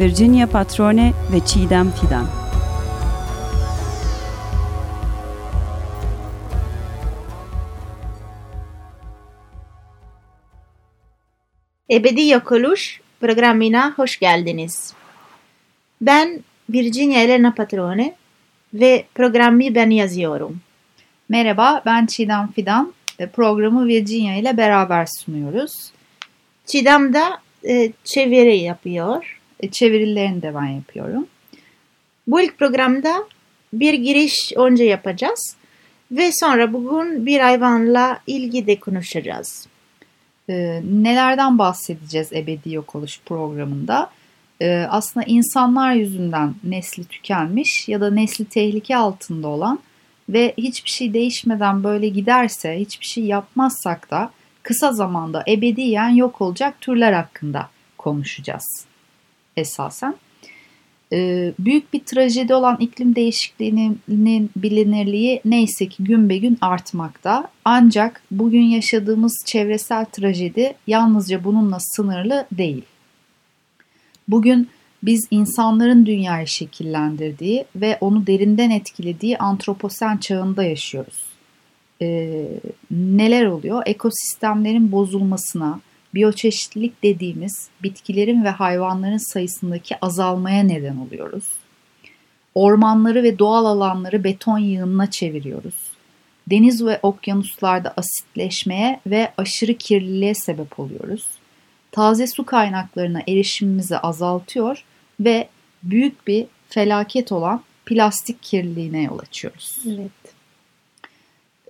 Virginia Patrone ve Çiğdem Fidan. Ebedi Yok Oluş programına hoş geldiniz. Ben Virginia Elena Patrone ve programı ben yazıyorum. Merhaba, ben Çiğdem Fidan. E, Programı Virginia ile beraber sunuyoruz. Çiğdem de e, çeviri yapıyor. E, Çevirilerini de ben yapıyorum. Bu ilk programda bir giriş önce yapacağız ve sonra bugün bir hayvanla ilgili konuşacağız. E, Nelerden bahsedeceğiz Ebedi Yok Oluş programında? E, Aslında insanlar yüzünden nesli tükenmiş ya da nesli tehlike altında olan ve hiçbir şey değişmeden böyle giderse, hiçbir şey yapmazsak da kısa zamanda ebediyen yok olacak türler hakkında konuşacağız esasen. Ee, büyük bir trajedi olan iklim değişikliğinin bilinirliği neyse ki gün be gün artmakta. Ancak bugün yaşadığımız çevresel trajedi yalnızca bununla sınırlı değil. Bugün biz insanların dünyayı şekillendirdiği ve onu derinden etkilediği antroposen çağında yaşıyoruz. Ee, neler oluyor? Ekosistemlerin bozulmasına, biyoçeşitlilik dediğimiz bitkilerin ve hayvanların sayısındaki azalmaya neden oluyoruz. Ormanları ve doğal alanları beton yığınına çeviriyoruz. Deniz ve okyanuslarda asitleşmeye ve aşırı kirliliğe sebep oluyoruz. Taze su kaynaklarına erişimimizi azaltıyor ve büyük bir felaket olan plastik kirliliğine yol açıyoruz. Evet.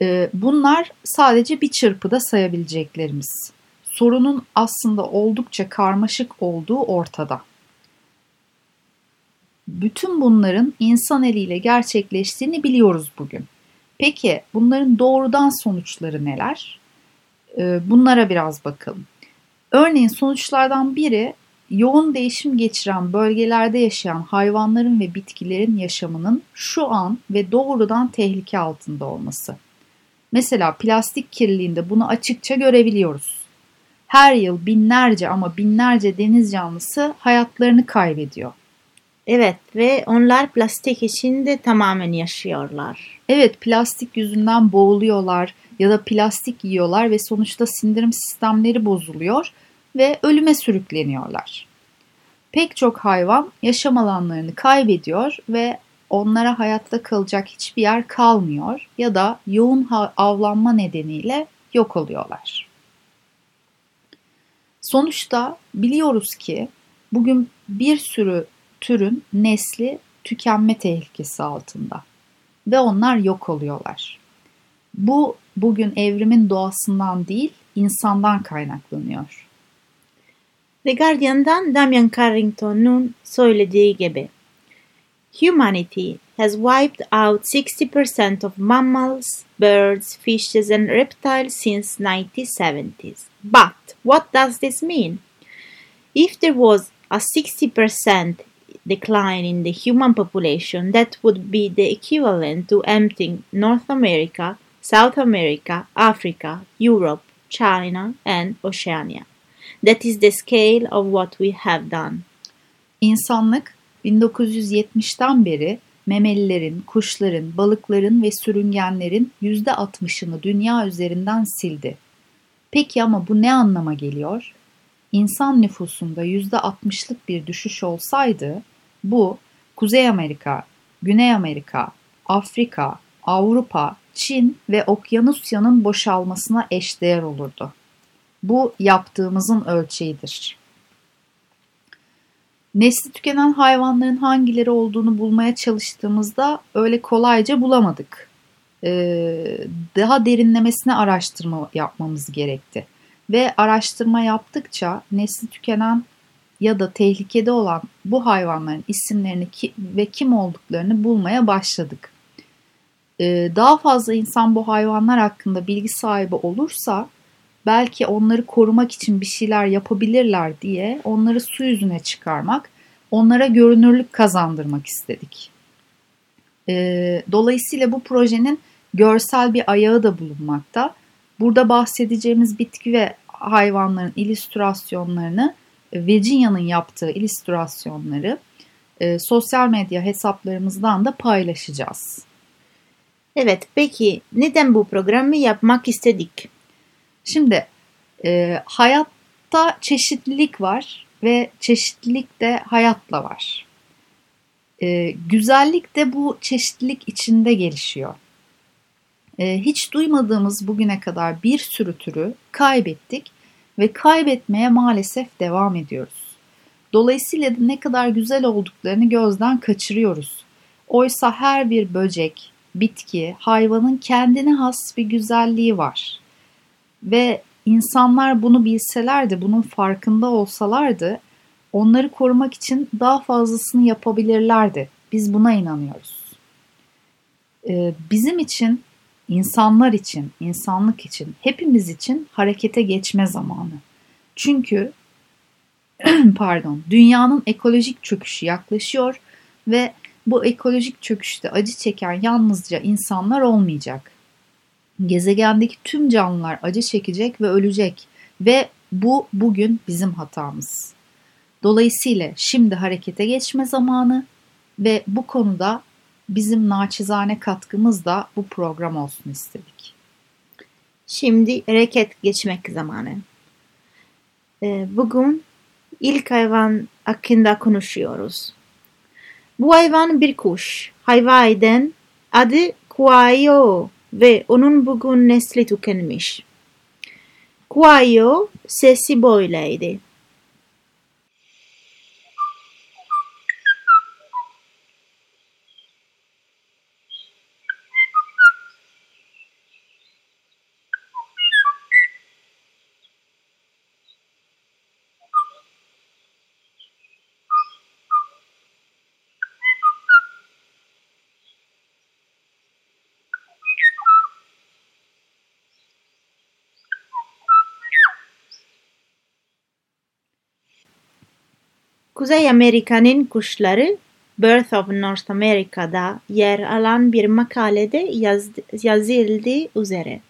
Ee, Bunlar sadece bir çırpıda sayabileceklerimiz. Sorunun aslında oldukça karmaşık olduğu ortada. Bütün bunların insan eliyle gerçekleştiğini biliyoruz bugün. Peki bunların doğrudan sonuçları neler? Ee, Bunlara biraz bakalım. Örneğin sonuçlardan biri yoğun değişim geçiren bölgelerde yaşayan hayvanların ve bitkilerin yaşamının şu an ve doğrudan tehlike altında olması. Mesela plastik kirliliğinde bunu açıkça görebiliyoruz. Her yıl binlerce ama binlerce deniz canlısı hayatlarını kaybediyor. Evet ve onlar plastik içinde tamamen yaşıyorlar. Evet plastik yüzünden boğuluyorlar ya da plastik yiyorlar ve sonuçta sindirim sistemleri bozuluyor ve ölüme sürükleniyorlar. Pek çok hayvan yaşam alanlarını kaybediyor ve onlara hayatta kalacak hiçbir yer kalmıyor ya da yoğun avlanma nedeniyle yok oluyorlar. Sonuçta biliyoruz ki bugün bir sürü türün nesli tükenme tehlikesi altında ve onlar yok oluyorlar. Bu bugün evrimin doğasından değil, insandan kaynaklanıyor. The Guardian'dan Damian Carrington'un söylediği gibi Humanity has wiped out 60% of mammals, birds, fishes and reptiles since 1970s. But what does this mean? If there was a 60% decline in the human population, that would be the equivalent to emptying North America, South America, Africa, Europe, China, and Oceania. That is the scale of what we have done. İnsanlık 1970'ten beri memelilerin, kuşların, balıkların ve sürüngenlerin %60'ını dünya üzerinden sildi. Peki ama bu ne anlama geliyor? İnsan nüfusunda %60'lık bir düşüş olsaydı bu Kuzey Amerika, Güney Amerika, Afrika, Avrupa, Çin ve Okyanusya'nın boşalmasına eşdeğer olurdu. Bu yaptığımızın ölçeğidir. Nesli tükenen hayvanların hangileri olduğunu bulmaya çalıştığımızda öyle kolayca bulamadık. Ee, daha derinlemesine araştırma yapmamız gerekti. Ve araştırma yaptıkça nesli tükenen ya da tehlikede olan bu hayvanların isimlerini ki, ve kim olduklarını bulmaya başladık. Ee, daha fazla insan bu hayvanlar hakkında bilgi sahibi olursa belki onları korumak için bir şeyler yapabilirler diye onları su yüzüne çıkarmak, onlara görünürlük kazandırmak istedik. Ee, dolayısıyla bu projenin görsel bir ayağı da bulunmakta. Burada bahsedeceğimiz bitki ve hayvanların illüstrasyonlarını Virginia'nın yaptığı illüstrasyonları e, sosyal medya hesaplarımızdan da paylaşacağız. Evet, peki neden bu programı yapmak istedik? Şimdi e, hayatta çeşitlilik var ve çeşitlilik de hayatla var. E, güzellik de bu çeşitlilik içinde gelişiyor. E, hiç duymadığımız bugüne kadar bir sürü türü kaybettik ve kaybetmeye maalesef devam ediyoruz. Dolayısıyla da ne kadar güzel olduklarını gözden kaçırıyoruz. Oysa her bir böcek, bitki, hayvanın kendine has bir güzelliği var. Ve insanlar bunu bilselerdi, bunun farkında olsalardı onları korumak için daha fazlasını yapabilirlerdi. Biz buna inanıyoruz. Ee, bizim için, insanlar için, insanlık için, hepimiz için harekete geçme zamanı. Çünkü pardon, dünyanın ekolojik çöküşü yaklaşıyor ve bu ekolojik çöküşte acı çeken yalnızca insanlar olmayacak. Gezegendeki tüm canlılar acı çekecek ve ölecek ve bu bugün bizim hatamız. Dolayısıyla şimdi harekete geçme zamanı ve bu konuda bizim naçizane katkımız da bu program olsun istedik. Şimdi hareket geçmek zamanı. Ee, bugün ilk hayvan hakkında konuşuyoruz. Bu hayvan bir kuş. Hayvaniden adı Kuayo ve onun bugün nesli tükenmiş. Kuayo sesi böyleydi. Kuzey Amerika'nın kuşları Birth of North America'da yer alan bir makalede yaz, yazıldığı üzere.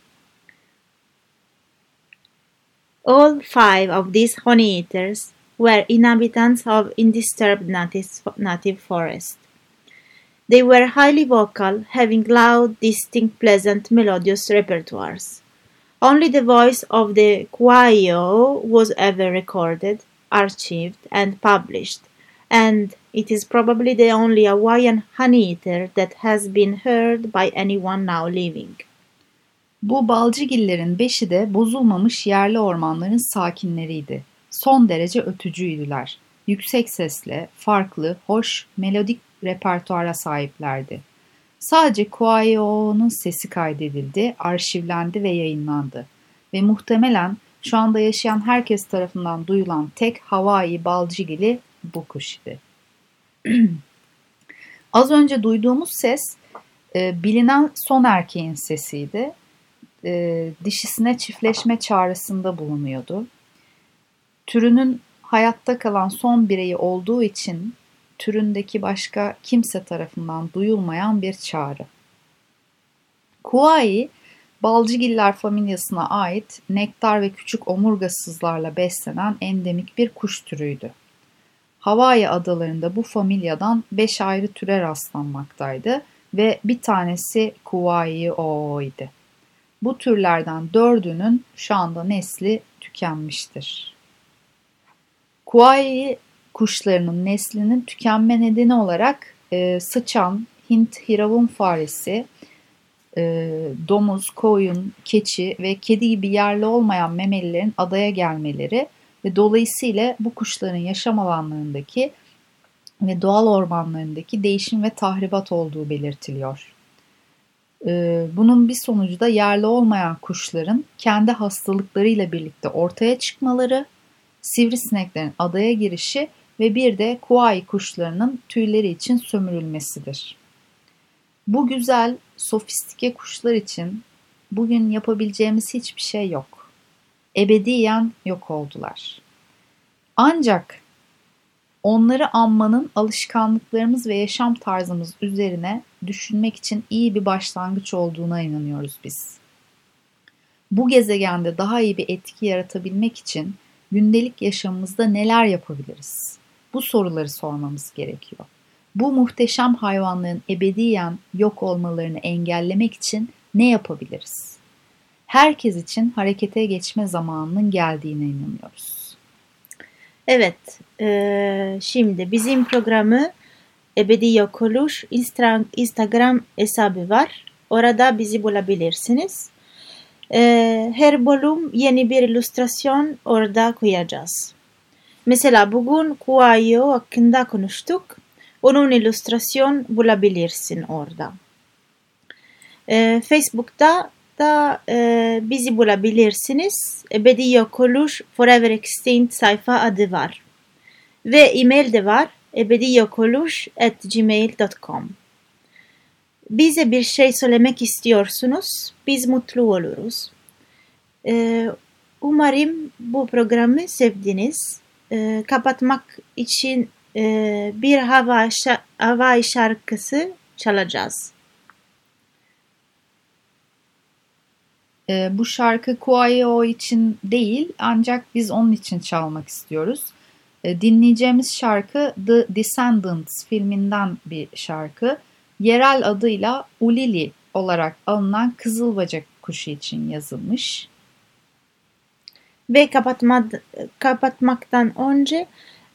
All five of these honey eaters were inhabitants of undisturbed native, forest. They were highly vocal, having loud, distinct, pleasant, melodious repertoires. Only the voice of the Kwaio was ever recorded, archived, and published, and it is probably the only Hawaiian honey eater that has been heard by anyone now living. Bu balcıgillerin beşi de bozulmamış yerli ormanların sakinleriydi. Son derece ötücüydüler. Yüksek sesle, farklı, hoş, melodik repertuara sahiplerdi. Sadece Kuaio'nun sesi kaydedildi, arşivlendi ve yayınlandı. Ve muhtemelen şu anda yaşayan herkes tarafından duyulan tek Hawaii balcigili bu kuş idi. Az önce duyduğumuz ses e, bilinen son erkeğin sesiydi. E, dişisine çiftleşme çağrısında bulunuyordu. Türünün hayatta kalan son bireyi olduğu için türündeki başka kimse tarafından duyulmayan bir çağrı. Kuai, balcıgiller familyasına ait nektar ve küçük omurgasızlarla beslenen endemik bir kuş türüydü. Hawaii adalarında bu familyadan beş ayrı türe rastlanmaktaydı ve bir tanesi Kuai-o idi. Bu türlerden dördünün şu anda nesli tükenmiştir. Kuai kuşlarının neslinin tükenme nedeni olarak e, sıçan, Hint hiravun faresi, e, domuz, koyun, keçi ve kedi gibi yerli olmayan memelilerin adaya gelmeleri ve dolayısıyla bu kuşların yaşam alanlarındaki ve doğal ormanlarındaki değişim ve tahribat olduğu belirtiliyor. E, bunun bir sonucu da yerli olmayan kuşların kendi hastalıklarıyla birlikte ortaya çıkmaları sivrisineklerin adaya girişi ve bir de kuai kuşlarının tüyleri için sömürülmesidir. Bu güzel, sofistike kuşlar için bugün yapabileceğimiz hiçbir şey yok. Ebediyen yok oldular. Ancak onları anmanın alışkanlıklarımız ve yaşam tarzımız üzerine düşünmek için iyi bir başlangıç olduğuna inanıyoruz biz. Bu gezegende daha iyi bir etki yaratabilmek için gündelik yaşamımızda neler yapabiliriz? Bu soruları sormamız gerekiyor. Bu muhteşem hayvanların ebediyen yok olmalarını engellemek için ne yapabiliriz? Herkes için harekete geçme zamanının geldiğine inanıyoruz. Evet, e, şimdi bizim programı Ebedi Yok Oluş Instagram hesabı var. Orada bizi bulabilirsiniz. E, her bölüm yeni bir illüstrasyon orada koyacağız. Mesela bugün Kuayo hakkında konuştuk. Onun illüstrasyon bulabilirsin orada. E, Facebook'ta da e, bizi bulabilirsiniz. Ebedi Yok Oluş Forever Extinct sayfa adı var. Ve e-mail de var ebediyokoluş.gmail.com Bize bir şey söylemek istiyorsunuz, biz mutlu oluruz. Ee, umarım bu programı sevdiniz. Ee, kapatmak için e, bir hava, hava şarkısı çalacağız. E, bu şarkı Kuayo için değil ancak biz onun için çalmak istiyoruz. E, dinleyeceğimiz şarkı The Descendants filminden bir şarkı. Yerel adıyla Ulili olarak alınan kızılbacak kuşu için yazılmış. Ve kapatma, kapatmaktan önce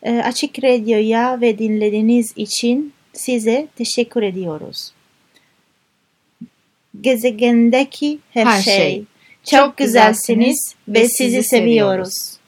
Açık Radyo'ya ve dinlediğiniz için size teşekkür ediyoruz. Gezegendeki her, her şey. şey. Çok, Çok güzelsiniz ve sizi seviyoruz.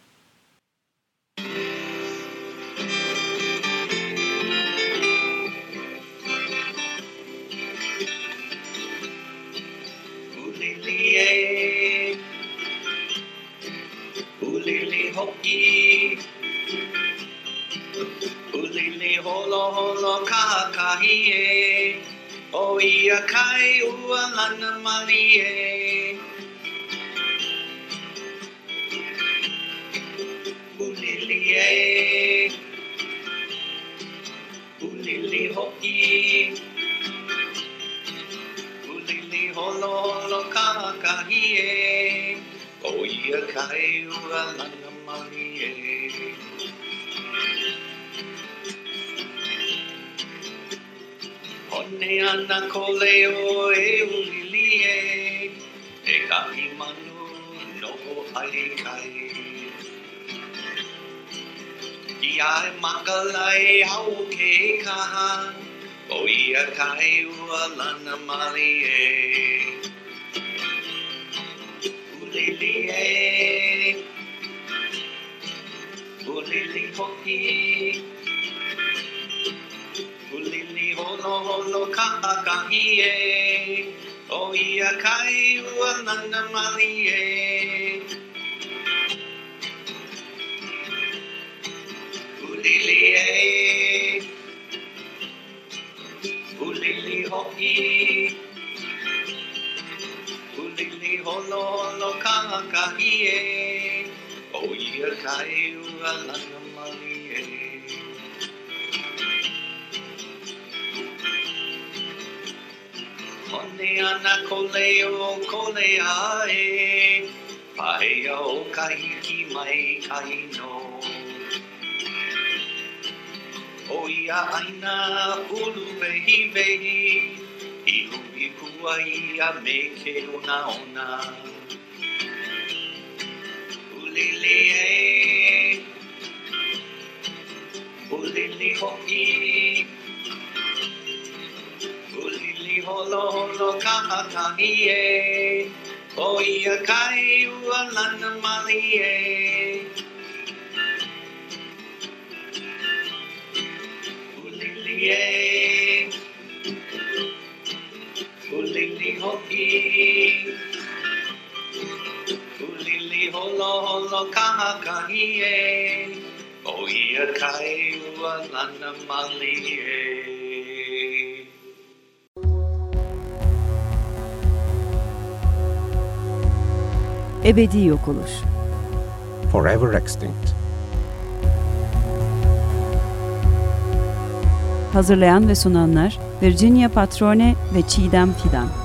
Marie, o ia kai ua lana Marie. Ulilie, ulili hoi, ulili hololo kākahi e, o ia kai ua lana ne ana ko leo oh, e eh, ulili e ka i manu no o ai kai ki ai makalai au ke kaha o ia kai ua lana mali e ulili e ulili hoki holo holo kahakahi e o ia kai ua ulili hoki ulili holo holo kahakahi e o ia kai Honeana kolea o kolea e, paea o ka hiki mai kai no. O ia aina hulu vehi vehi, i hui kua ia me ke ona ona. Ulele e, ulele hoki, holo holo kaha kahi e O ia kai ua lana mali e Ulili e Ulili hoki Ulili holo holo kaha kahi e Ia kai ua lana mali e. Ebedi yok oluş. Forever extinct. Hazırlayan ve sunanlar Virginia Patrone ve Çiğdem Fidan.